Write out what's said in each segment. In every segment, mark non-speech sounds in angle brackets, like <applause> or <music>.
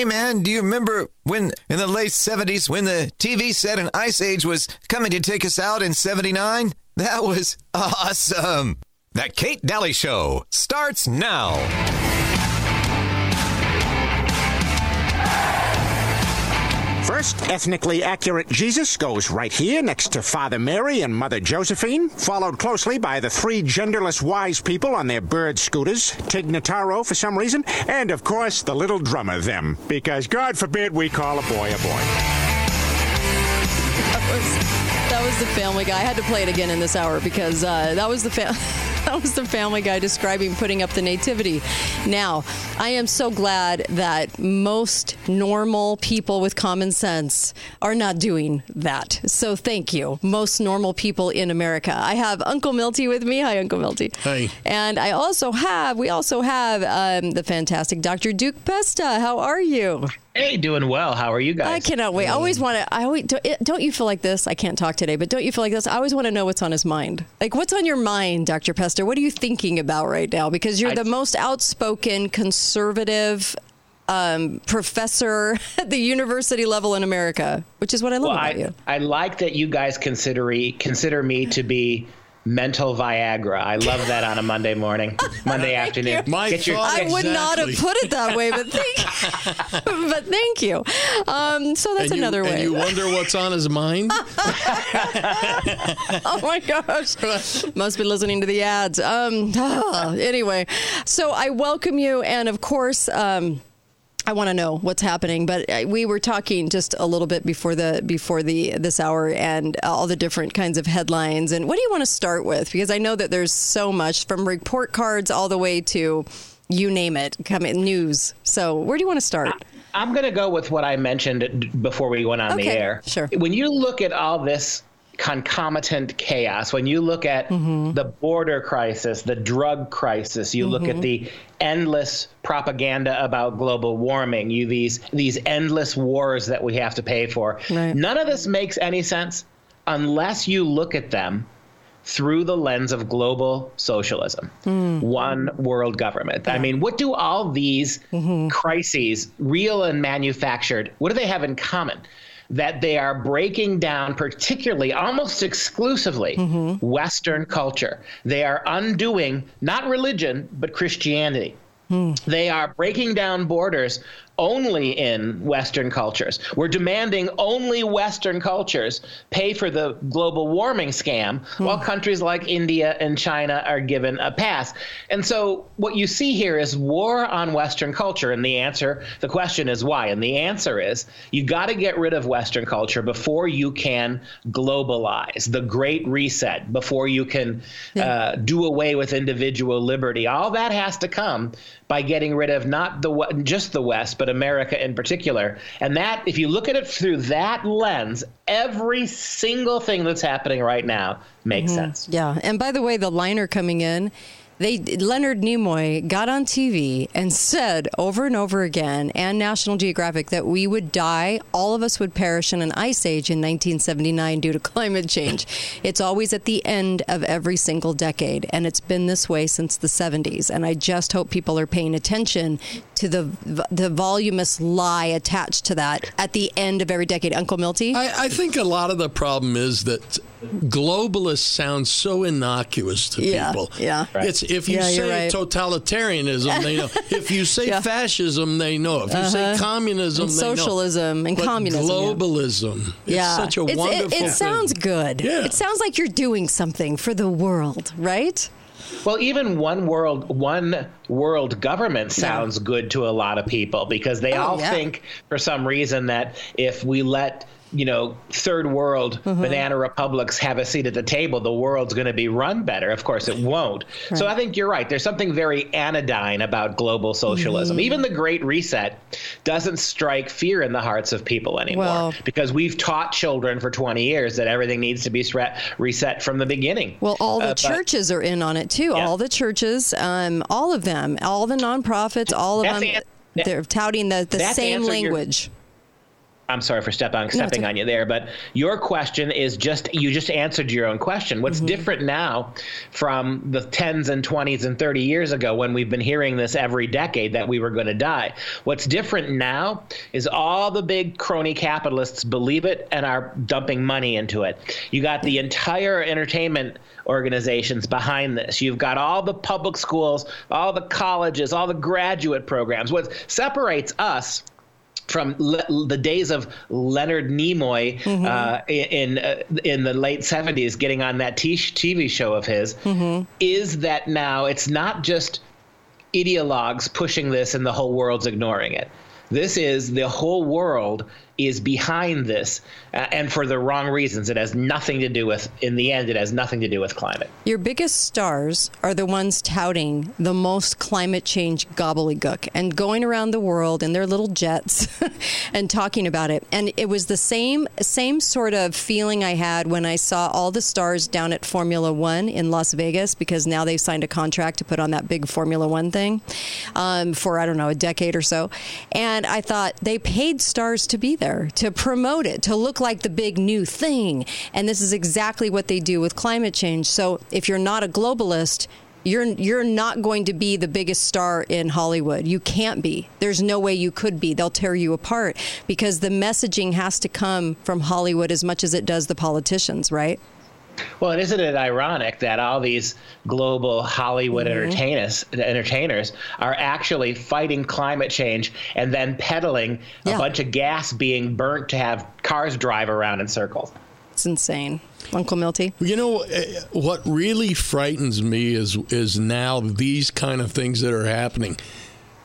Hey man, do you remember when in the late 70s when the TV said an ice age was coming to take us out in 79? That was <laughs> awesome. The Kate Dalley Show starts now. First, ethnically accurate Jesus goes right here next to Father Mary and Mother Josephine, followed closely by the three genderless wise people on their bird scooters, Tig Notaro for some reason, and of course the little drummer them, because God forbid we call a boy a boy. That was, that was the Family Guy. I had to play it again in this hour because uh, that was the fa- <laughs> that was the Family Guy describing putting up the nativity. Now, I am so glad that most normal people with common sense are not doing that. So thank you, most normal people in America. I have Uncle Milty with me. Hi, Uncle Milty. Hi. And I also have we also have um, the fantastic Dr. Duke Pesta. How are you? Hey, doing well. How are you guys? I cannot wait. I always want to. I always don't, don't you feel like this? I can't talk today, but don't you feel like this? I always want to know what's on his mind. Like, what's on your mind, Dr. What are you thinking about right now? Because you're I- the most outspoken conservative um, professor <laughs> at the university level in America, which is what I love Well, about I, you. I like that you guys consider consider me to be mental Viagra. I love that on a Monday morning, <laughs> Monday afternoon. My Get your- thought- I would not have put it that way, but thank, <laughs> <laughs> but thank you. Um, so that's and you, another way. And you wonder what's on his mind? oh my gosh. Must be listening to the ads. Um, anyway, so I welcome you. And of course, um, I want to know what's happening, but uh, we were talking just a little bit before the before the this hour and all the different kinds of headlines. And what do you want to start with? Because I know that there's so much from report cards all the way to you name it, coming news. So where do you want to start? I'm going to go with what I mentioned before we went on the air. sure. When you look at all this concomitant chaos, when you look at Mm-hmm. the border crisis, the drug crisis, you look Mm-hmm. at the endless propaganda about global warming, you these these endless wars that we have to pay for. Right. None of this makes any sense unless you look at them through the lens of global socialism, one world government. I mean, what do all these crises, real and manufactured, what do they have in common? That they are breaking down, particularly almost exclusively, mm-hmm. Western culture. They are undoing not religion, but Christianity. Hmm. They are breaking down borders only in Western cultures. We're demanding only Western cultures pay for the global warming scam, while countries like India and China are given a pass. And so, what you see here is war on Western culture. And the answer, the question is why? And the answer is you got to get rid of Western culture before you can globalize, the Great Reset, before you can uh, do away with individual liberty. All that has to come by getting rid of not the just the West, but America in particular. And that, if you look at it through that lens, every single thing that's happening right now makes mm-hmm. sense. Yeah, and by the way, the liner coming in, they Leonard Nimoy got on TV and said over and over again, and National Geographic, that we would die, all of us would perish in an ice age in 1979 due to <laughs> climate change. It's always at the end of every single decade, and it's been this way since the 70s. And I just hope people are paying attention to the the voluminous lie attached to that at the end of every decade. Uncle Milty. I, I think a lot of the problem is that globalist sounds so innocuous to Yeah, people. yeah. Right. It's if you Yeah, say right. totalitarianism, they know. <laughs> If you say Yeah. Uh-huh. fascism, they know. If you say communism, And they know. socialism and But communism, yeah. globalism. It's such a It's- wonderful It, it thing. sounds good. Yeah. It sounds like you're doing something for the world, right? Well, even one world, one world government sounds good to a lot of people because they Oh, all yeah. think, for some reason, that if we let you know third world Mm-hmm. banana republics have a seat at the table, the world's going to be run better. Of course, it won't. So I think you're right. There's something very anodyne about global socialism. Mm-hmm. Even the Great Reset doesn't strike fear in the hearts of people anymore Well- because we've taught children for 20 years that everything needs to be reset from the beginning. Well, all the Uh, but- churches are in on it too. Yeah. All the churches, um, all of them, all the nonprofits, all of That's them, an- they're touting the, the same answering your- language. I'm sorry for step on, stepping on you there, but your question is just you just answered your own question. What's mm-hmm. different now from the 10s and 20s and 30 years ago when we've been hearing this every decade that we were going to die? What's different now is all the big crony capitalists believe it and are dumping money into it. You got the entire entertainment organizations behind this. You've got all the public schools, all the colleges, all the graduate programs. What separates us from le- the days of Leonard Nimoy mm-hmm. uh, in uh, in the late 70s getting on that t- TV show of his mm-hmm. is that now it's not just ideologues pushing this and the whole world's ignoring it. This is the whole world is behind this, uh, and for the wrong reasons. It has nothing to do with, in the end, it has nothing to do with climate. Your biggest stars are the ones touting the most climate change gobbledygook and going around the world in their little jets <laughs> and talking about it. And it was the same same sort of feeling I had when I saw all the stars down at Formula One in Las Vegas because now they've signed a contract to put on that big Formula One thing um, for I don't know a decade or so. And I thought they paid stars to be there there to promote it, to look like the big new thing. And this is exactly what they do with climate change. So if you're not a globalist, you're you're not going to be the biggest star in Hollywood. You can't be. There's no way you could be. They'll tear you apart because the messaging has to come from Hollywood as much as it does the politicians, right? Well, isn't it ironic that all these global Hollywood mm-hmm. entertainers entertainers are actually fighting climate change and then peddling yeah. a bunch of gas being burnt to have cars drive around in circles? It's insane. Uncle Milty. You know eh, what really frightens me is is now these kind of things that are happening.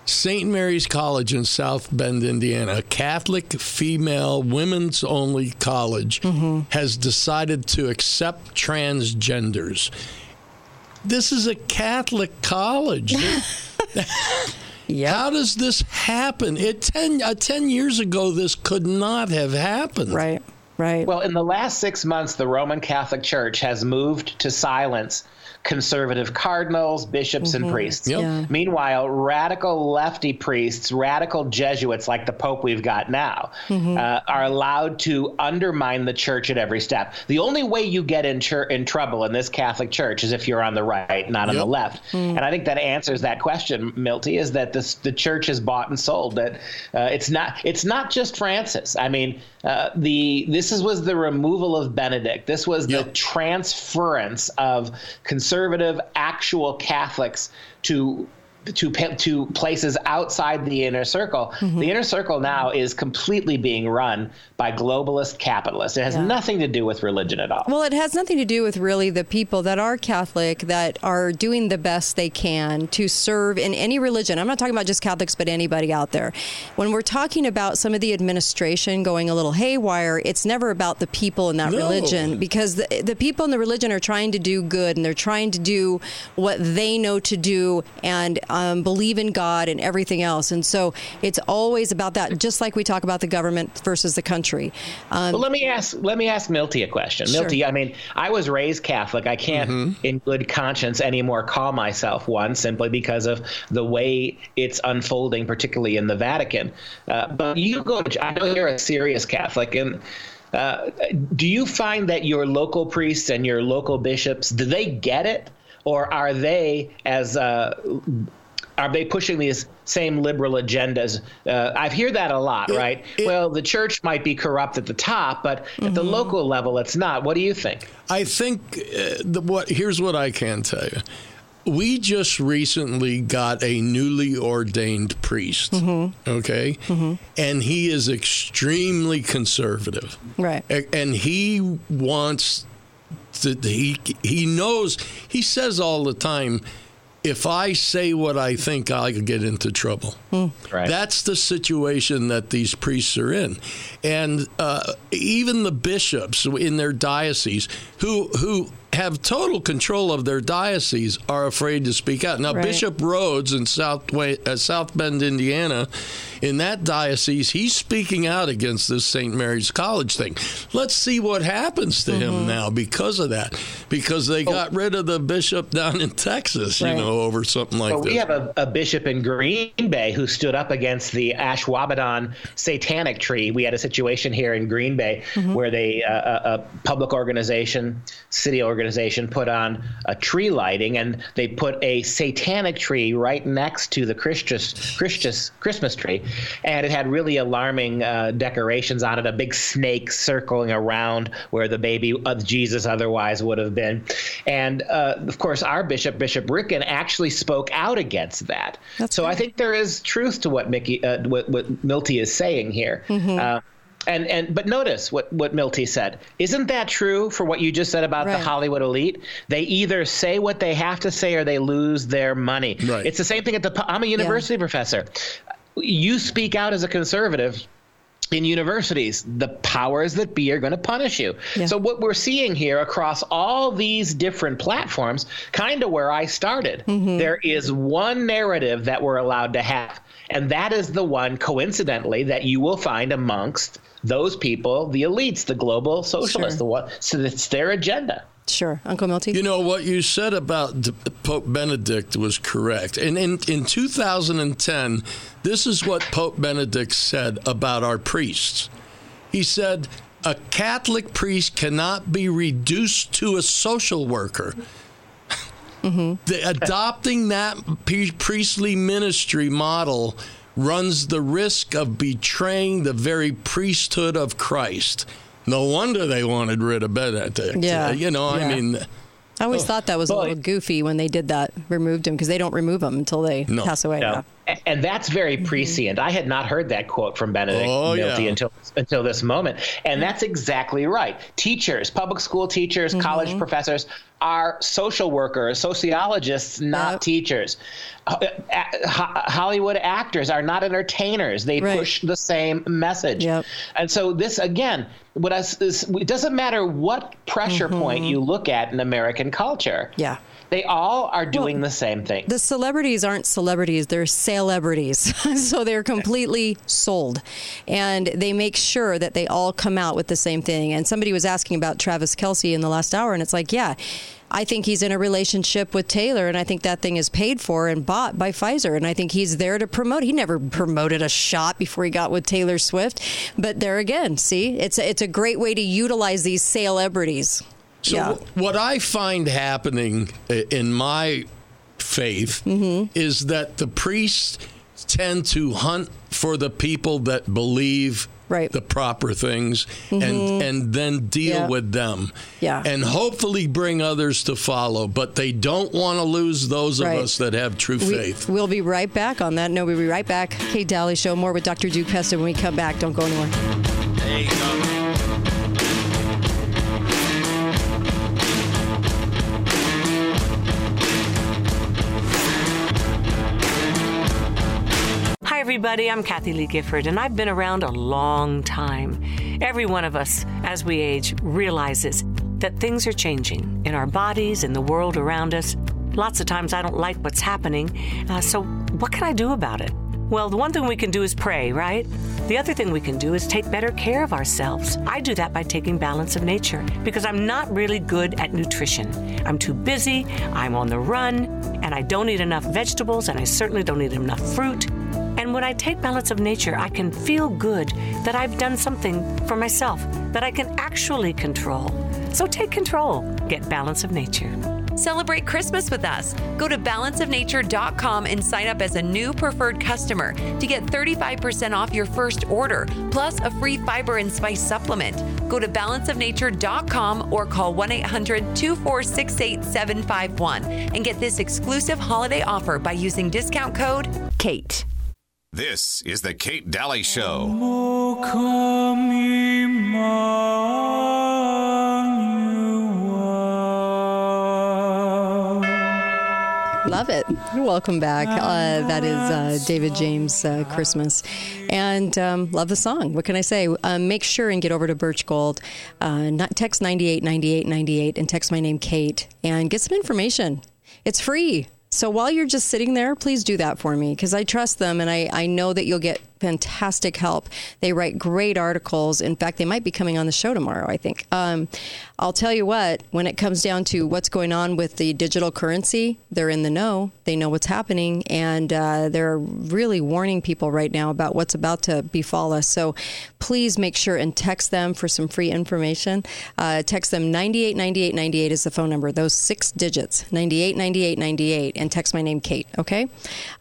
St. Mary's College in South Bend, Indiana, a Catholic female women's only college, mm-hmm. has decided to accept transgenders. This is a Catholic college. <laughs> Yep. How does this happen? It ten uh, 10 years ago, this could not have happened. Right, right. Well, in the last six months, the Roman Catholic Church has moved to silence conservative cardinals, bishops, mm-hmm. and priests. Yep. Yeah. Meanwhile, radical lefty priests, radical Jesuits like the Pope we've got now, mm-hmm. uh, are allowed to undermine the church at every step. The only way you get in, chur- in trouble in this Catholic Church is if you're on the right, not on the left. Mm. And I think that answers that question, Milty, is that this, the church is bought and sold. That uh, it's not it's not just Francis. I mean, uh, the this is, was the removal of Benedict. This was yep. the transference of conservative actual Catholics to to to places outside the inner circle. Mm-hmm. The inner circle now is completely being run by globalist capitalists. It has yeah. nothing to do with religion at all. Well, it has nothing to do with really the people that are Catholic that are doing the best they can to serve in any religion. I'm not talking about just Catholics, but anybody out there. When we're talking about some of the administration going a little haywire, it's never about the people in that no. religion because the, the people in the religion are trying to do good and they're trying to do what they know to do and um, believe in God and everything else. And so it's always about that, just like we talk about the government versus the country. Um, well, let me ask let me ask Milty a question. Sure. Milty, I mean, I was raised Catholic. I can't, mm-hmm. in good conscience, anymore call myself one simply because of the way it's unfolding, particularly in the Vatican. Uh, but you go. I know you're a serious Catholic, and. Uh, do you find that your local priests and your local bishops do they get it or are they as uh, are they pushing these same liberal agendas? Uh, I hear that a lot, it, right? It, well, the church might be corrupt at the top, but mm-hmm. at the mm-hmm. local level, it's not. What do you think? I think uh, the, what here's what I can tell you. We just recently got a newly ordained priest, mm-hmm. okay? Mm-hmm. And he is extremely conservative. Right. And he wants to, he, he knows, he says all the time, if I say what I think, I could get into trouble. Mm. Right. That's the situation that these priests are in, and uh, even the bishops in their dioceses who who have total control of their diocese are afraid to speak out. Now, Right. Bishop Rhoades in South, uh, South Bend, Indiana, in that diocese, he's speaking out against this St. Mary's College thing. Let's see what happens to Mm-hmm. him now because of that, because they got rid of the bishop down in Texas, you know, over something like But this. we have a, a bishop in Green Bay who stood up against the Ashwaubenon satanic tree. We had a situation here in Green Bay where they, uh, a, a public organization, city organization, put on a tree lighting, and they put a satanic tree right next to the Christus, Christus, Christmas tree, and it had really alarming uh, decorations on it. A big snake circling around where the baby of Jesus otherwise would have been, and uh, of course, our bishop, Bishop Ricken, actually spoke out against that. That's so I think there is truth to what Mickey, uh, what, what Milty is saying here. Mm-hmm. Uh, and and but notice what what Milty said. Isn't that true for what you just said about Right. the Hollywood elite? They either say what they have to say or they lose their money. Right. It's the same thing at the. I'm a university professor. You speak out as a conservative in universities, the powers that be are going to punish you. Yeah. So what we're seeing here across all these different platforms, kind of where I started, Mm-hmm. there is one narrative that we're allowed to have. And that is the one, coincidentally, that you will find amongst those people, the elites, the global socialists, Sure. the one. So it's their agenda. Sure, Uncle Milty. You know what you said about Pope Benedict was correct. And in, in 2010, this is what Pope Benedict said about our priests. He said, "A Catholic priest cannot be reduced to a social worker." Mm-hmm. <laughs> The, adopting that priestly ministry model runs the risk of betraying the very priesthood of Christ. No wonder they wanted rid of Benedict. Yeah. you know, I mean. I always oh, thought that was a little goofy when they did that, removed him because they don't remove them until they No. pass away. No. Yeah. A- And that's very mm-hmm. prescient. I had not heard that quote from Benedict Oh, Milty yeah. until until this moment. And that's exactly right. Teachers, public school teachers, mm-hmm. college professors are social workers, sociologists, not Yep. teachers. Ho- a- Ho- Hollywood actors are not entertainers. They Right. push the same message. Yep. And so this again, what I, s- is, it doesn't matter what pressure mm-hmm. point you look at in American culture. Yeah. They all are doing the same thing. The celebrities aren't celebrities, they're celebrities. <laughs> so they're completely sold. And they make sure that they all come out with the same thing. And somebody was asking about Travis Kelce in the last hour, and it's like, yeah. I think he's in a relationship with Taylor, and I think that thing is paid for and bought by Pfizer. And I think he's there to promote. He never promoted a shot before he got with Taylor Swift. But there again, see, it's a, it's a great way to utilize these celebrities. So yeah. what I find happening in my faith Mm-hmm. is that the priests tend to hunt for the people that believe Right. Mm-hmm. the proper things and and then deal Yeah. with them. Yeah. And hopefully bring others to follow, but they don't want to lose those of us that have true We, faith. We'll be right back on that. No, we'll be right back. Kate Dalley Show. More with Dr. Duke Pesta when we come back. Don't go anywhere. Everybody. I'm Kathie Lee Gifford, and I've been around a long time. Every one of us, as we age, realizes that things are changing in our bodies, in the world around us. Lots of times I don't like what's happening, uh, so what can I do about it? Well, the one thing we can do is pray, right? The other thing we can do is take better care of ourselves. I do that by taking balance of nature because I'm not really good at nutrition. I'm too busy, I'm on the run, and I don't eat enough vegetables, and I certainly don't eat enough fruit. And when I take balance of nature, I can feel good that I've done something for myself that I can actually control. So take control. Get balance of nature. Celebrate Christmas with us. Go to balanceofnature.com and sign up as a new preferred customer to get 35% off your first order, plus a free fiber and spice supplement. Go to balanceofnature.com or call 1 800 246 8751 and get this exclusive holiday offer by using discount code KATE. This is the Kate Dalley Show. Love it. Welcome back. Uh, that is uh, David James uh, Christmas. And um, love the song. What can I say? Um, make sure and get over to Birch Gold. Uh, not, text 989898 and text my name, Kate, and get some information. It's free. So while you're just sitting there, please do that for me because I trust them and I, I know that you'll get fantastic help. They write great articles. In fact, they might be coming on the show tomorrow, I think. Um, I'll tell you what, when it comes down to what's going on with the digital currency, they're in the know. They know what's happening, and uh, they're really warning people right now about what's about to befall us. So please make sure and text them for some free information. Uh, text them 989898 is the phone number, those six digits, 989898, and text my name, Kate, okay?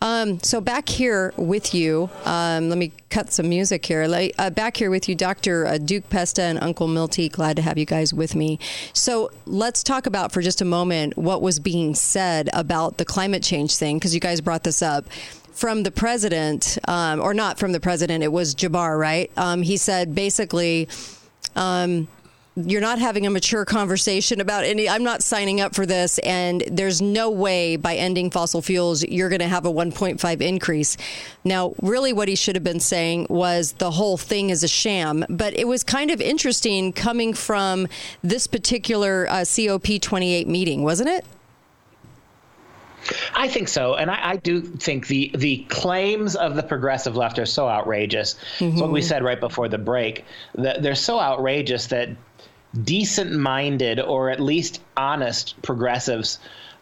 Um, so back here with you, um, let me cut some music here. Uh, back here with you, Dr. Uh, Duke Pesta and Uncle Milty. Glad to have you guys with me. So let's talk about for just a moment what was being said about the climate change thing, because you guys brought this up from the president, um, or not from the president, it was Jaber, right? Um, he said basically, um, you're not having a mature conversation about any i'm not signing up for this and there's no way by ending fossil fuels you're going to have a 1.5 increase now really what he should have been saying was the whole thing is a sham but it was kind of interesting coming from this particular uh, cop 28 meeting wasn't it I think so, and I, I, do think the the claims of the progressive left are so outrageous. Mm-hmm. what we said right before the break. That they're so outrageous that decent minded or at least honest progressives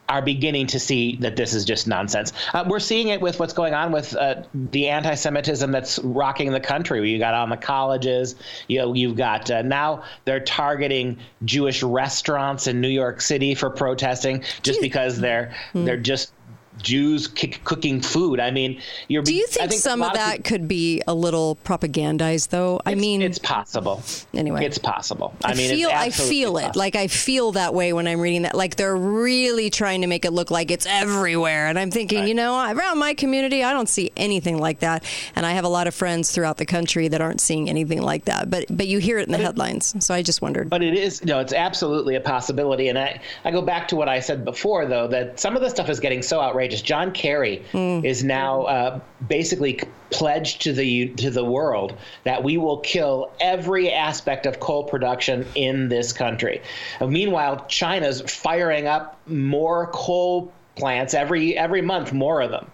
are beginning to see that this is just nonsense. Uh, we're seeing it with what's going on with uh, the anti-Semitism that's rocking the country. You got on the colleges. You know, you've got uh, now they're targeting Jewish restaurants in New York City for protesting just because they're mm. they're just Jews cooking food. I mean, you're. Do you think, think some of that people, could be a little propagandized, though? I mean, it's possible. Anyway, it's possible. I, I mean, feel, I feel it. Like I feel that way when I'm reading that. Like they're really trying to make it look like it's everywhere, and I'm thinking, right. you know, around my community, I don't see anything like that, and I have a lot of friends throughout the country that aren't seeing anything like that. But but you hear it in the but headlines, it, so I just wondered. But it is, no, it's absolutely a possibility, and I I go back to what I said before, though, that some of the stuff is getting so outrageous outrageous. John Kerry mm. is now uh, basically pledged to the to the world that we will kill every aspect of coal production in this country. Uh, meanwhile, China's firing up more coal plants every every month, more of them.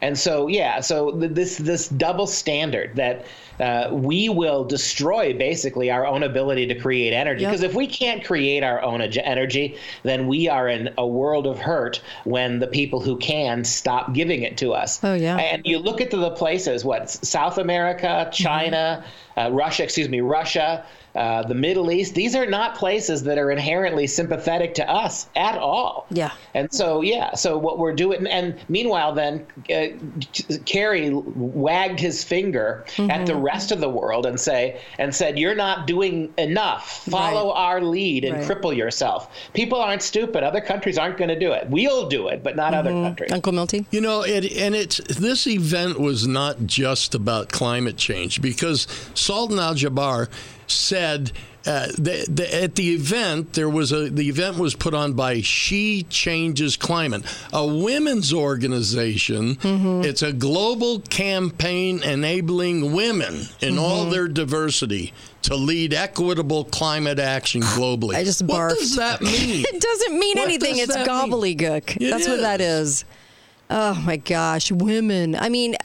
And so, yeah, so this this double standard that uh, we will destroy basically our own ability to create energy. Because yep. if we can't create our own energy, then we are in a world of hurt when the people who can stop giving it to us. Oh yeah. And you look at the places, what South America, China, mm-hmm. uh, Russia, excuse me, Russia. Uh, the Middle East, these are not places that are inherently sympathetic to us at all. Yeah. And so, yeah, so what we're doing, and meanwhile, then uh, Kerry wagged his finger mm-hmm. at the rest of the world and say and said, "You're not doing enough. Follow right. our lead and right. cripple yourself." People aren't stupid. Other countries aren't going to do it. We'll do it, but not mm-hmm. other countries. Uncle Milty. You know, it, and it's this event was not just about climate change because Sultan Al Jaber said uh, the, the, at the event there was a the event was put on by She Changes Climate, a women's organization. Mm-hmm. It's a global campaign enabling women in mm-hmm. all their diversity to lead equitable climate action globally. I just barfed. What does that mean? <laughs> it doesn't mean what anything. It's gobbledygook. That's what that is. Oh my gosh, women. I mean,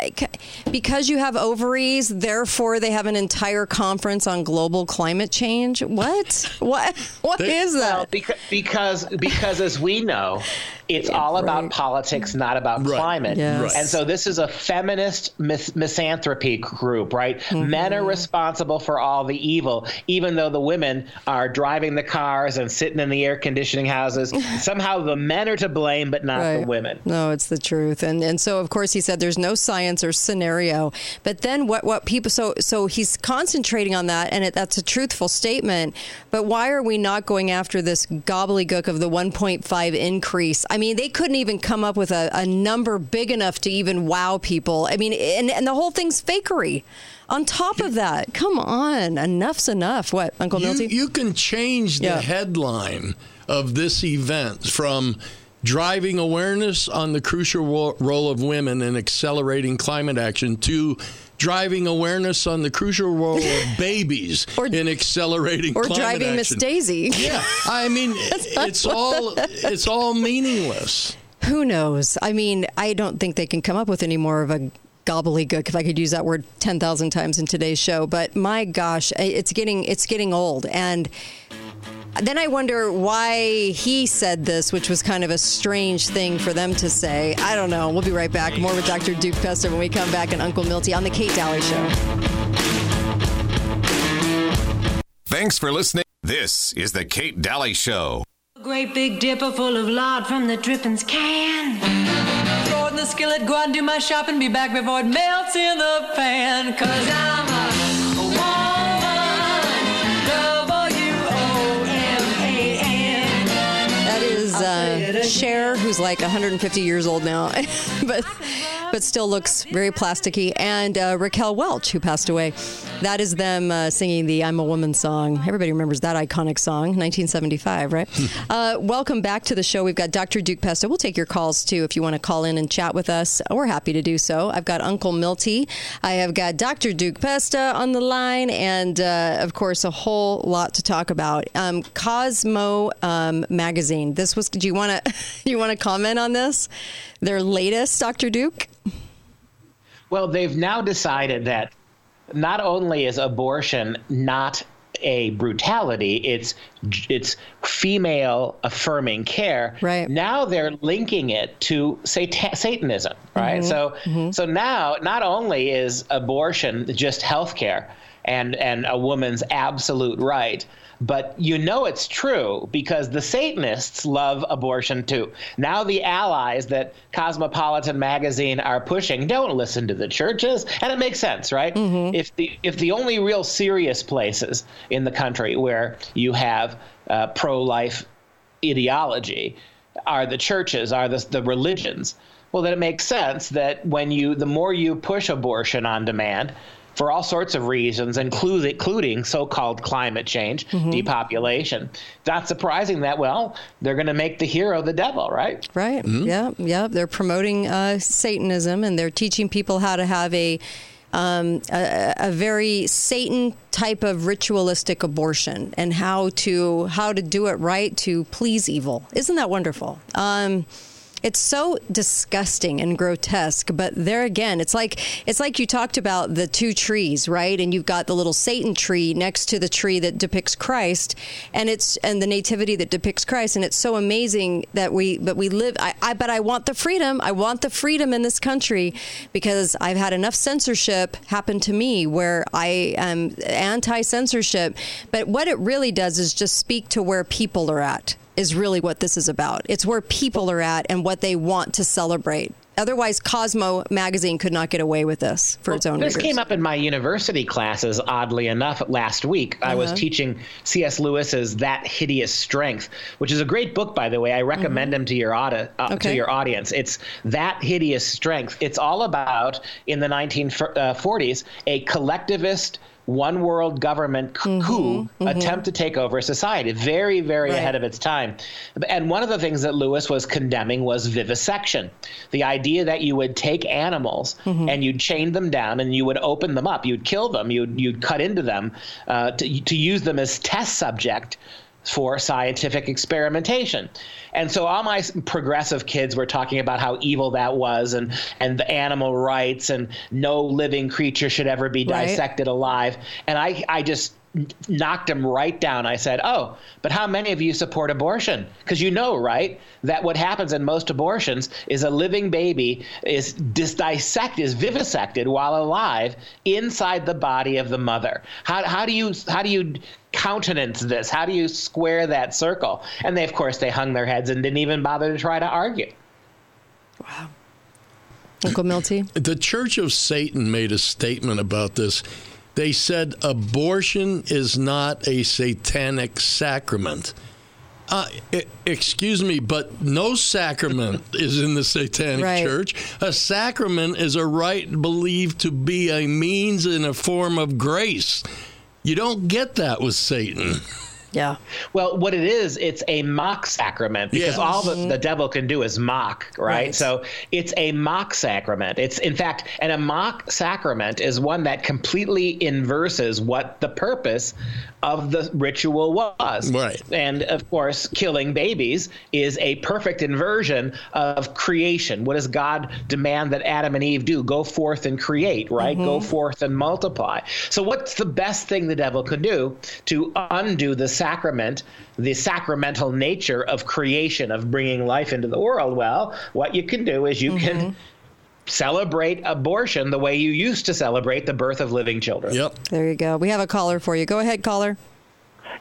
because you have ovaries, therefore they have an entire conference on global climate change. What? <laughs> What? What they, is that? Well, because, because because as we know, it's yeah, all right. about politics, not about right. climate. Yes. Right. And so this is a feminist mis- misanthropy group, right? Mm-hmm. Men are responsible for all the evil, even though the women are driving the cars and sitting in the air conditioning houses. <laughs> Somehow the men are to blame, but not the women. No, it's the truth. And and so of course he said there's no science or scenario. But then what what people so so he's concentrating on that, and it, that's a truthful statement. But why are we not going after this gobbledygook of the 1.5 increase? I mean, they couldn't even come up with a, a number big enough to even wow people. I mean, and, and the whole thing's fakery. On top of that, come on, enough's enough. What, Uncle? You, you can change the yeah. headline of this event from driving awareness on the crucial role of women in accelerating climate action to driving awareness on the crucial role of <laughs> babies Or- in accelerating Or climate driving Miss. Daisy. Yeah, I mean, <laughs> it's all it's all meaningless. Who knows? I mean, I don't think they can come up with any more of a gobbledygook, if I could use that word ten thousand times in today's show. But my gosh, it's getting it's getting old, and then I wonder why he said this, which was kind of a strange thing for them to say. I don't know. We'll be right back. More with Dr. Duke Pesta when we come back and Uncle Milty on the Kate Dalley Show. Thanks for listening. This is the Kate Dalley Show. A Great big dipper full of lard from the drippings can. Throw it in the skillet, go out and do my shopping, be back before it melts in the pan. Cause I'm a uh, Cher, who's like 150 years old now, <laughs> but but still looks very plasticky, and uh, Raquel Welch, who passed away. That is them uh, singing the "I'm a Woman" song. Everybody remembers that iconic song, 1975, right? uh, welcome back to the show. We've got Dr. Duke Pesta. We'll take your calls too if you want to call in and chat with us. We're happy to do so. I've got Uncle Milty. I have got Dr. Duke Pesta on the line, and uh, of course, a whole lot to talk about. Um, Cosmo um, magazine. This was. Do you want to? <laughs> you want to comment on this? Their latest, Dr. Duke. Well, they've now decided that not only is abortion not a brutality, it's it's female affirming care. Right. Now they're linking it to sat- Satanism, right? Mm-hmm. So mm-hmm. so now not only is abortion just health care and and a woman's absolute right, but you know it's true because the Satanists love abortion too. Now the allies that Cosmopolitan magazine are pushing don't listen to the churches, and it makes sense, right? If the if the only real serious places in the country where you have uh, pro-life ideology are the churches, are the, the religions. Well, then it makes sense that when you, the more you push abortion on demand, for all sorts of reasons, including, including so-called climate change, depopulation. Not surprising that well, they're going to make the hero the devil, right? Right. Yeah. Yeah. They're promoting uh, Satanism and they're teaching people how to have a. Um, a, a very Satan type of ritualistic abortion and how to how to do it right to please evil. Isn't that wonderful? Um, it's so disgusting and grotesque but there again it's like it's like you talked about the two trees right? And you've got the little satan tree next to the tree that depicts christ and it's and the nativity that depicts christ and it's so amazing that we but we live i, I but i want the freedom. I want the freedom in this country because i've had enough censorship happen to me where i am anti-censorship. But what it really does is just speak to where people are at is really what this is about. It's where people are at and what they want to celebrate. Otherwise, Cosmo magazine could not get away with this for its own This readers. came up in my university classes, oddly enough, last week. I Uh-huh. was teaching C.S. Lewis's That Hideous Strength, which is a great book, by the way. I recommend him to your, audi- uh, Okay. to your audience. It's That Hideous Strength. It's all about, in the 1940s, a collectivist one world government c- mm-hmm, coup mm-hmm. attempt to take over society. Very, very Right. ahead of its time. And one of the things that Lewis was condemning was vivisection. The idea that you would take animals mm-hmm. and you'd chain them down and you would open them up, you'd kill them, you'd, you'd cut into them uh, to, to use them as test subject for scientific experimentation. And so all my progressive kids were talking about how evil that was and and the animal rights and no living creature should ever be Right. dissected alive. And I I just knocked them right down. I said, "Oh, but how many of you support abortion? Because you know, right, that what happens in most abortions is a living baby is dis- dissected, is vivisected while alive inside the body of the mother. How how do you how do you countenance this? How do you square that circle?" And they, of course, they hung their heads and didn't even bother to try to argue. Wow. Uncle Milty. The Church of Satan made a statement about this. They said abortion is not a satanic sacrament. Uh, excuse me, but no sacrament <laughs> is in the Satanic Right. Church. A sacrament is a rite believed to be a means and a form of grace. You don't get that with Satan. <laughs> Yeah. Well, what it is, it's a mock sacrament because Yeah. all the, the devil can do is mock, right? Right. So it's a mock sacrament. It's, in fact, and a mock sacrament is one that completely inverses what the purpose of the ritual was. Right. And of course, killing babies is a perfect inversion of creation. What does God demand that Adam and Eve do? Go forth and create, right? Go mm-hmm. forth and multiply. So, what's the best thing the devil could do to undo the sacrament, the sacramental nature of creation, of bringing life into the world? Well, what you can do is you can mm-hmm. Celebrate abortion the way you used to celebrate the birth of living children. Yep. There you go. We have a caller for you. Go ahead, caller.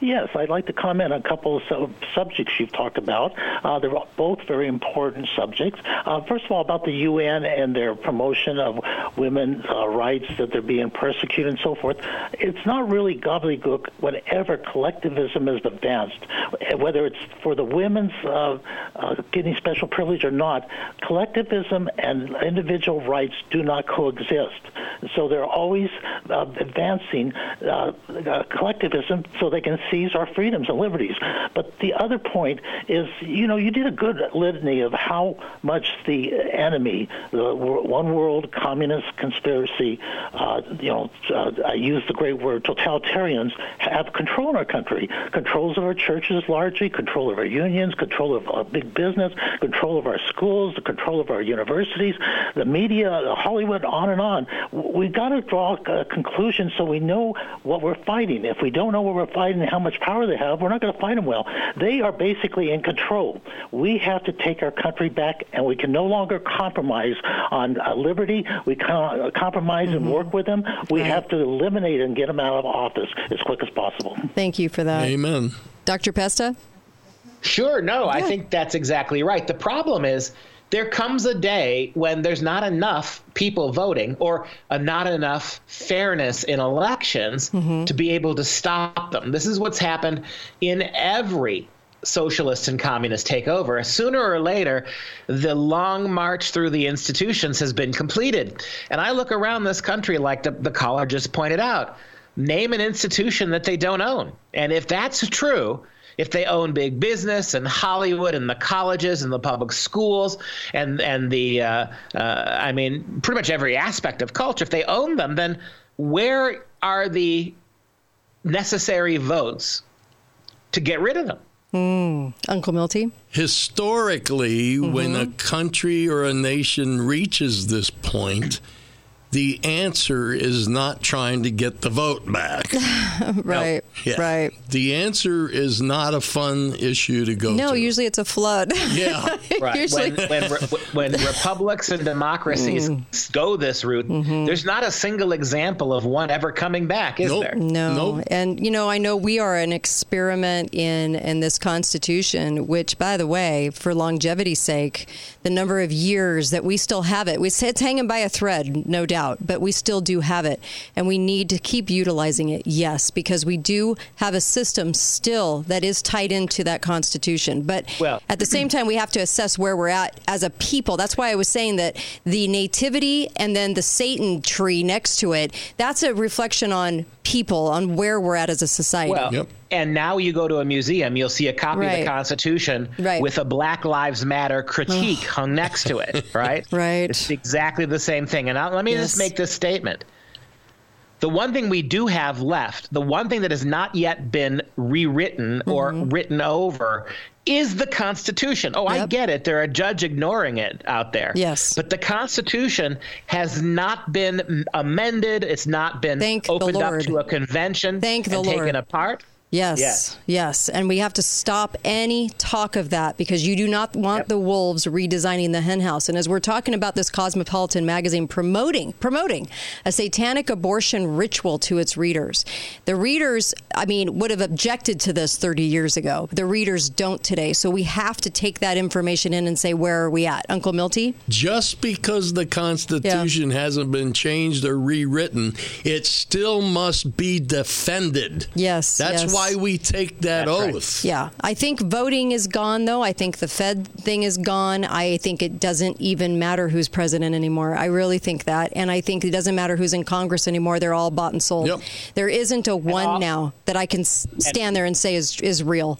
Yes, I'd like to comment on a couple of sub- subjects you've talked about. Uh, they're both very important subjects. Uh, first of all, about the UN and their promotion of women's uh, rights, that they're being persecuted and so forth. It's not really gobbledygook whenever collectivism is advanced, whether it's for the women's uh, uh, getting special privilege or not. Collectivism and individual rights do not coexist. So they're always uh, advancing collectivism so they can seize our freedoms and liberties. But the other point is, you know, you did a good litany of how much the enemy, the one world communist conspiracy, uh, you know, uh, I use the great word totalitarians, have control in our country. Controls of our churches largely, control of our unions, control of uh, big business, control of our schools, the control of our universities, the media, Hollywood, on and on. We've got to draw a conclusion so we know what we're fighting. If we don't know what we're fighting and how much power they have, we're not going to fight them well. They are basically in control. We have to take our country back, and we can no longer compromise on uh, liberty. We can't uh, compromise and work with them. We have to eliminate and get them out of office as quick as possible. Thank you for that. Amen. Dr. Pesta? Sure, no, I think that's exactly right. The problem is there comes a day when there's not enough people voting or not enough fairness in elections mm-hmm. to be able to stop them. This is what's happened in every socialist and communist takeover. Sooner or later, the long march through the institutions has been completed. And I look around this country, like the, the caller just pointed out, name an institution that they don't own. And if that's true, if they own big business and Hollywood and the colleges and the public schools and and the uh, uh, I mean pretty much every aspect of culture, if they own them, then where are the necessary votes to get rid of them? Uncle Milty? Historically, when a country or a nation reaches this point, the answer is not trying to get the vote back. <laughs> Right. Yeah. Right. The answer is not a fun issue to go No, to. usually it's a flood. Yeah. <laughs> Right. Usually- When, when, re- when <laughs> republics and democracies mm-hmm. go this route, mm-hmm. there's not a single example of one ever coming back, is Nope. there? No, Nope. and you know, I know we are an experiment in in this Constitution, which, by the way, for longevity's sake, the number of years that we still have it, we say it's hanging by a thread, no doubt, but we still do have it, and we need to keep utilizing it. Yes, because we do have a system still that is tied into that Constitution, but Well- at the same time, we have to assess where we're at as a people. That's why I was saying that the nativity and then the Satan tree next to it, that's a reflection on people, on where we're at as a society. Well, Yep. And now you go to a museum, you'll see a copy of the Constitution Right. with a Black Lives Matter critique hung next to it, <laughs> right? Right. It's exactly the same thing. And now, let me Yes. just make this statement. The one thing we do have left, the one thing that has not yet been rewritten or Mm-hmm. written over, is the Constitution. Oh, I get it. There are a judge ignoring it out there. Yes. But the Constitution has not been amended. It's not been Thank opened up to a convention Thank and Lord. taken apart. Yes, Yes. yes, and we have to stop any talk of that because you do not want Yep. the wolves redesigning the henhouse. And as we're talking about this Cosmopolitan magazine promoting promoting a satanic abortion ritual to its readers, the readers, I mean, would have objected to this 30 years ago. The readers don't today, so we have to take that information in and say, where are we at, Uncle Milty? Just because the Constitution hasn't been changed or rewritten, it still must be defended. Yes, That's yes. Why we take that That's right. oath. Yeah, I think voting is gone, though. I think the Fed thing is gone. I think it doesn't even matter who's president anymore. I really think that. And I think it doesn't matter who's in Congress anymore. They're all bought and sold. Yep. There isn't a one all- now that I can s- stand there and say is, is real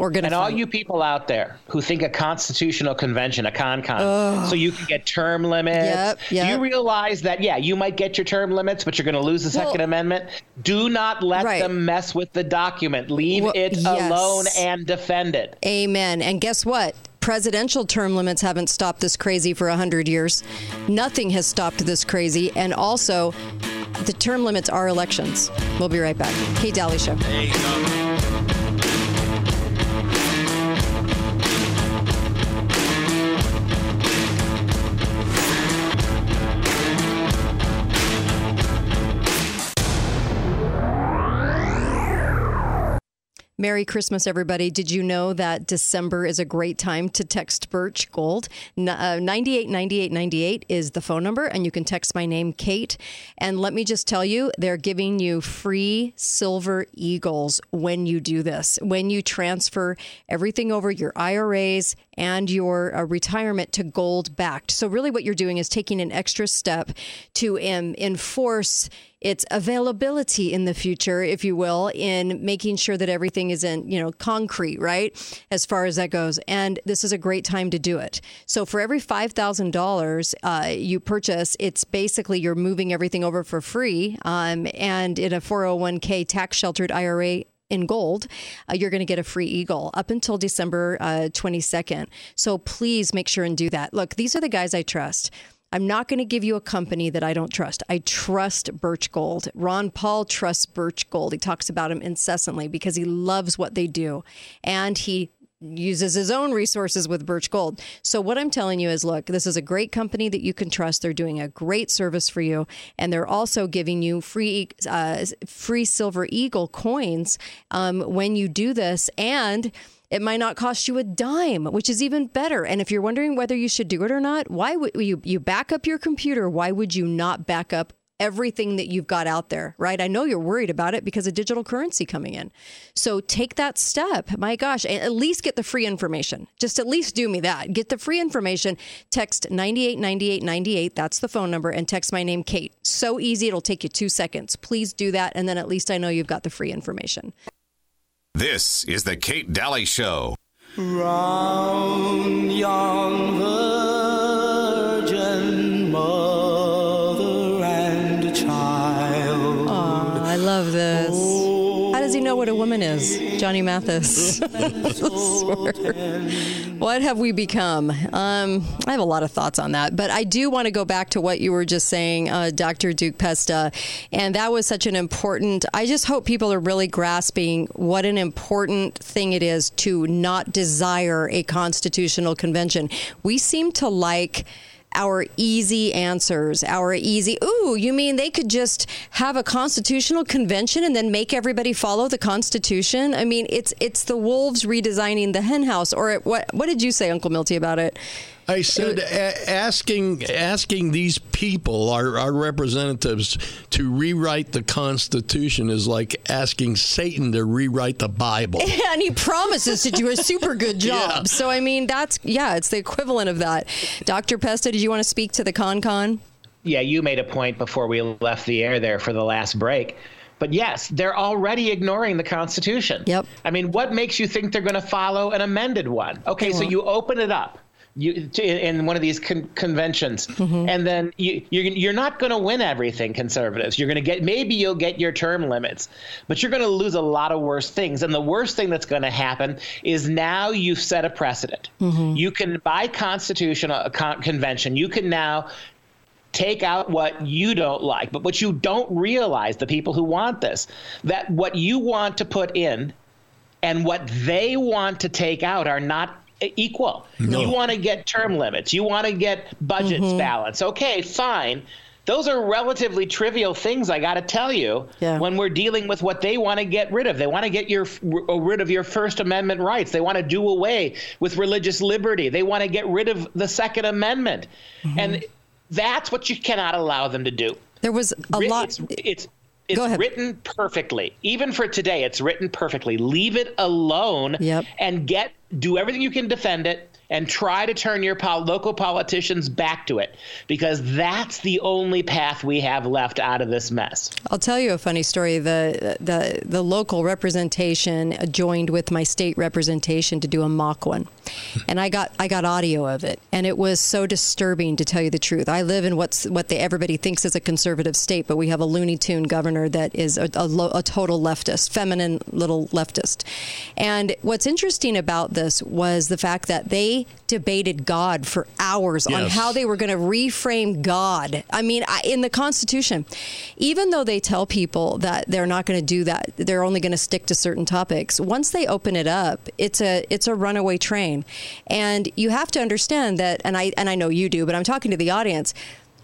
or going to And all you people out there who think a constitutional convention, a con con, so you can get term limits. Yep, Do you realize that, yeah, you might get your term limits, but you're going to lose the Well- Second Amendment? Do not let Right. them mess with the document. Leave Well, it yes. alone and defend it. Amen. And guess what? Presidential term limits haven't stopped this crazy for 100 years. Nothing has stopped this crazy. And also, the term limits are elections. We'll be right back. Kate Dalley Show. Merry Christmas, everybody. Did you know that December is a great time to text Birch Gold? N- uh, 989898 is the phone number, and you can text my name, Kate. And let me just tell you, they're giving you free Silver Eagles when you do this. When you transfer everything over your IRAs and your uh, retirement to gold backed. So, really, what you're doing is taking an extra step to um, enforce its availability in the future, if you will, in making sure that everything is in, you know, concrete, right? As far as that goes. And this is a great time to do it. So for every $5,000 uh, you purchase, it's basically you're moving everything over for free. Um, and in a 401k tax sheltered IRA, in gold, uh, you're going to get a free eagle up until December uh, 22nd. So please make sure and do that. Look, these are the guys I trust. I'm not going to give you a company that I don't trust. I trust Birch Gold. Ron Paul trusts Birch Gold. He talks about them incessantly because he loves what they do. And he uses his own resources with Birch Gold. So what I'm telling you is look, this is a great company that you can trust. They're doing a great service for you and they're also giving you free uh, free silver eagle coins um, when you do this and it might not cost you a dime, which is even better. And if you're wondering whether you should do it or not, why would you you back up your computer? Why would you not back up everything that you've got out there, right? I know you're worried about it because of digital currency coming in. So take that step. My gosh, at least get the free information. Just at least do me that. Get the free information. Text 989898. That's the phone number and text my name Kate. So easy, it'll take you 2 seconds. Please do that and then at least I know you've got the free information. This is the Kate Dalley Show. Round what a woman is? Johnny Mathis. <laughs> what have we become? Um, I have a lot of thoughts on that, but I do want to go back to what you were just saying, uh, Dr. Duke Pesta. And that was such an important, I just hope people are really grasping what an important thing it is to not desire a constitutional convention. We seem to like our easy answers, our easy, ooh, you mean they could just have a constitutional convention and then make everybody follow the constitution? I mean, it's it's the wolves redesigning the henhouse or what what did you say Uncle Milty about it? I said a- asking asking these people, our, our representatives, to rewrite the Constitution is like asking Satan to rewrite the Bible. <laughs> And he promises to do a super good <laughs> job. Yeah. So I mean, that's yeah, it's the equivalent of that. Dr. Pesta, did you want to speak to the con con? Yeah, you made a point before we left the air there for the last break. But yes, they're already ignoring the Constitution. Yep. I mean, what makes you think they're going to follow an amended one? Okay, so you open it up. You, to, in one of these con- conventions, Mm-hmm. and then you, you're you're not going to win everything, conservatives. You're going to get maybe you'll get your term limits, but you're going to lose a lot of worse things. And the worst thing that's going to happen is now you've set a precedent. Mm-hmm. You can by constitutional con- convention, you can now take out what you don't like, but what you don't realize, the people who want this, that what you want to put in and what they want to take out are not equal. No. You want to get term limits, you want to get budgets mm-hmm. balanced. Okay, fine. Those are relatively trivial things, I got to tell you, Yeah. when we're dealing with what they want to get rid of. They want to get your r- rid of your First Amendment rights. They want to do away with religious liberty. They want to get rid of the Second Amendment. Mm-hmm. And that's what you cannot allow them to do. There was a Re- lot It's, it's it's written perfectly. Even for today, it's written perfectly. Leave it alone Yep. and get do everything you can defend it and try to turn your pol- local politicians back to it because that's the only path we have left out of this mess. I'll tell you a funny story. The the the local representation joined with my state representation to do a mock one, <laughs> and I got I got audio of it, and it was so disturbing to tell you the truth. I live in what's what they, everybody thinks is a conservative state, but we have a Looney Tune governor that is a, a, lo- a total leftist, feminine little leftist. And what's interesting about this was the fact that they debated God for hours on how they were going to reframe God. I mean, I, in the Constitution, even though they tell people that they're not going to do that, they're only going to stick to certain topics. Once they open it up, it's a it's a runaway train, and you have to understand that. And I and I know you do, but I'm talking to the audience.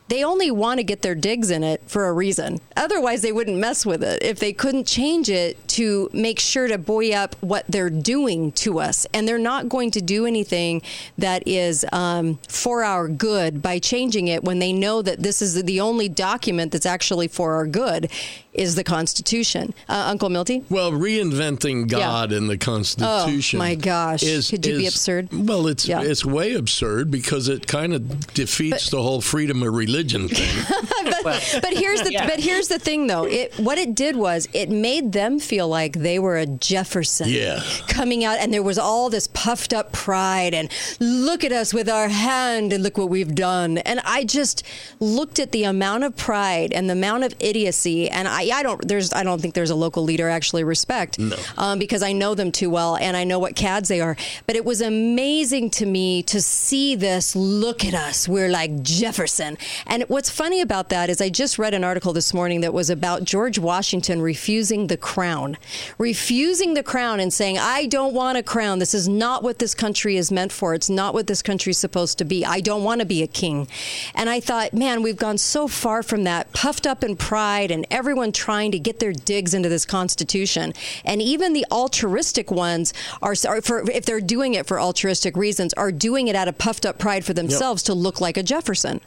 They only want to get their digs in it for a reason. Otherwise, they wouldn't mess with it. If they couldn't change it to make sure to buoy up what they're doing to us, and they're not going to do anything that is um, for our good by changing it when they know that this is the only document that's actually for our good is the Constitution. Uh, Uncle Milty? Well, reinventing God in the Constitution. Oh, my gosh. Is, Could you be absurd? Well, it's Yeah. it's way absurd because it kind of defeats the whole freedom of religion thing. <laughs> but, but here's the Yeah. but here's the thing though. It what it did was it made them feel like they were a Jefferson. Yeah. Coming out and there was all this puffed up pride and look at us with our hand and look what we've done. And I just looked at the amount of pride and the amount of idiocy and I, I don't there's I don't think there's a local leader I actually respect. No. Um, because I know them too well and I know what cads they are. But it was amazing to me to see this look at us. We're like Jefferson. And what's funny about that is I just read an article this morning that was about George Washington refusing the crown. Refusing the crown and saying, I don't want a crown. This is not what this country is meant for. It's not what this country is supposed to be. I don't want to be a king. And I thought, man, we've gone so far from that, puffed up in pride and everyone trying to get their digs into this constitution. And even the altruistic ones are, are for, if they're doing it for altruistic reasons, are doing it out of puffed up pride for themselves to look like a Jefferson.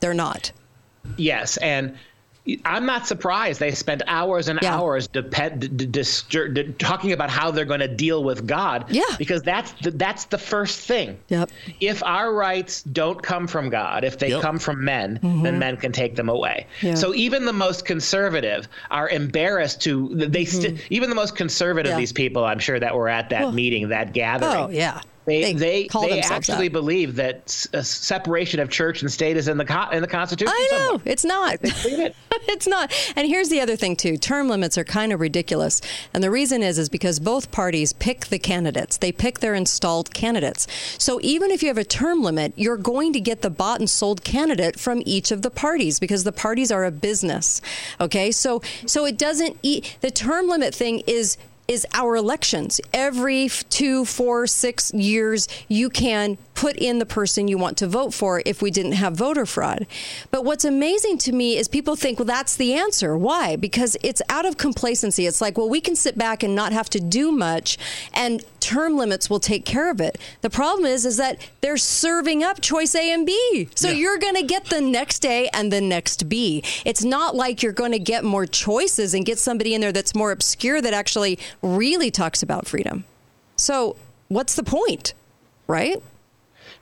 They're not. Yes, and I'm not surprised they spent hours and Yeah. hours depend, d- d- distur- d- talking about how they're going to deal with God. Yeah. because that's the, that's the first thing. Yep. If our rights don't come from God, if they Yep. come from men, then men can take them away. Mm-hmm. Yeah. So even the most conservative are embarrassed to they st- even the most conservative Mm-hmm. Yeah. these people I'm sure that were at that Well- meeting, that gathering. Oh, yeah. They They they, call they actually that. believe that separation of church and state is in the co- in the Constitution. I know somewhere. it's not. believe it. <laughs> it's not. And here's the other thing too: term limits are kind of ridiculous. And the reason is is because both parties pick the candidates. They pick their installed candidates. So even if you have a term limit, you're going to get the bought and sold candidate from each of the parties because the parties are a business. Okay, so so it doesn't. E- the term limit thing is is our elections. Every two, four, six years, you can put in the person you want to vote for if we didn't have voter fraud. But what's amazing to me is people think, well, that's the answer. Why? Because it's out of complacency. It's like, well, we can sit back and not have to do much, and term limits will take care of it. The problem is, is that they're serving up choice A and B. So Yeah. you're going to get the next A and the next B. It's not like you're going to get more choices and get somebody in there that's more obscure that actually really talks about freedom. So what's the point? Right?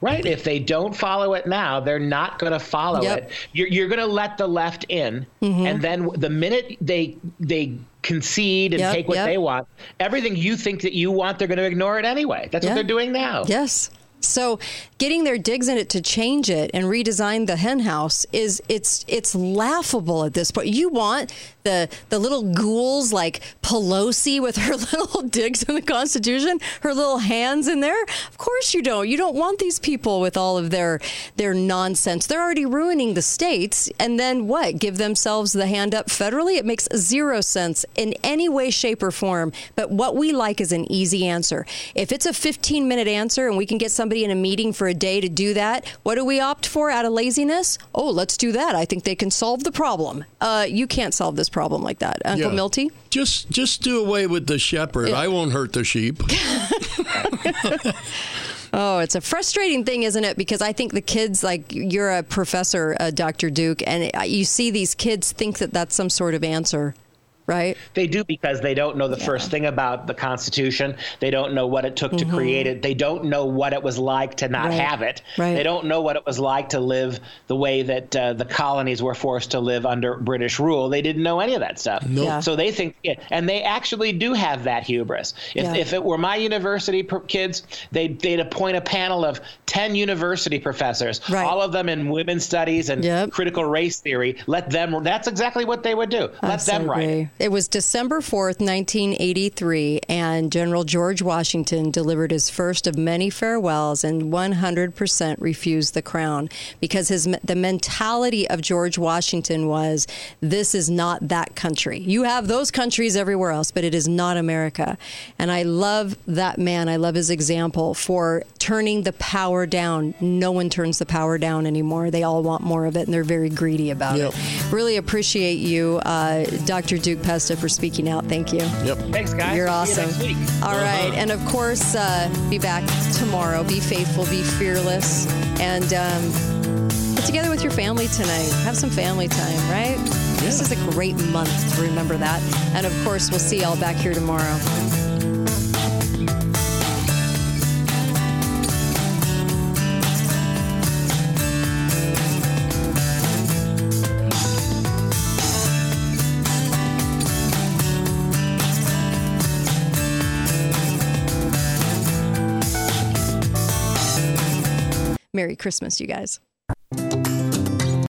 Right. If they don't follow it now, they're not going to follow Yep. it. You're, you're going to let the left in, Mm-hmm. and then the minute they they concede and Yep, take what yep. they want, everything you think that you want, they're going to ignore it anyway. That's Yeah. what they're doing now. Yes. So getting their digs in it to change it and redesign the hen house is it's it's laughable at this point. You want the the little ghouls like Pelosi with her <laughs> little digs in the Constitution, her little hands in there? Of course you don't. You don't want these people with all of their their nonsense. They're already ruining the states and then what? Give themselves the hand up federally? It makes zero sense in any way shape or form. But what we like is an easy answer. If it's a 15 minute answer and we can get somebody in a meeting for a day to do that, what do we opt for out of laziness? Oh, let's do that. I think they can solve the problem. Uh, you can't solve this problem like that. Uncle Yeah. Milty? Just just do away with the shepherd. I won't hurt the sheep. <laughs> <laughs> Oh, it's a frustrating thing, isn't it? Because I think the kids, like you're a professor, uh, Dr. Duke, and uh, you see these kids think that that's some sort of answer. Right? They do because they don't know the first thing about the Constitution. They don't know what it took to create it. They don't know what it was like to not Mm-hmm. Right. have it. Right. They don't know what it was like to live the way that uh, the colonies were forced to live under British rule. They didn't know any of that stuff. Nope. Yeah. So they think, yeah, and they actually do have that hubris. If, Yeah. if it were my university per- kids, they'd, they'd appoint a panel of 10 university professors, Right. all of them in women's studies and Yep. critical race theory. Let them, that's exactly what they would do. Let so them write it. was December 4th, 1983, and General George Washington delivered his first of many farewells and 100% refused the crown because his the mentality of George Washington was this is not that country. You have those countries everywhere else, but it is not America. And I love that man. I love his example for turning the power down. No one turns the power down anymore. They all want more of it and they're very greedy about Yep. it. Really appreciate you, uh, Dr. Duke Pesta, for speaking out. Thank you. Yep. Thanks, guys. You're See you awesome. next week. All right. And of course, uh, be back tomorrow. Be faithful, be fearless, and um, get together with your family tonight. Have some family time, right? This is a great month to remember that. And of course, we'll see y'all back here tomorrow. Merry Christmas, you guys.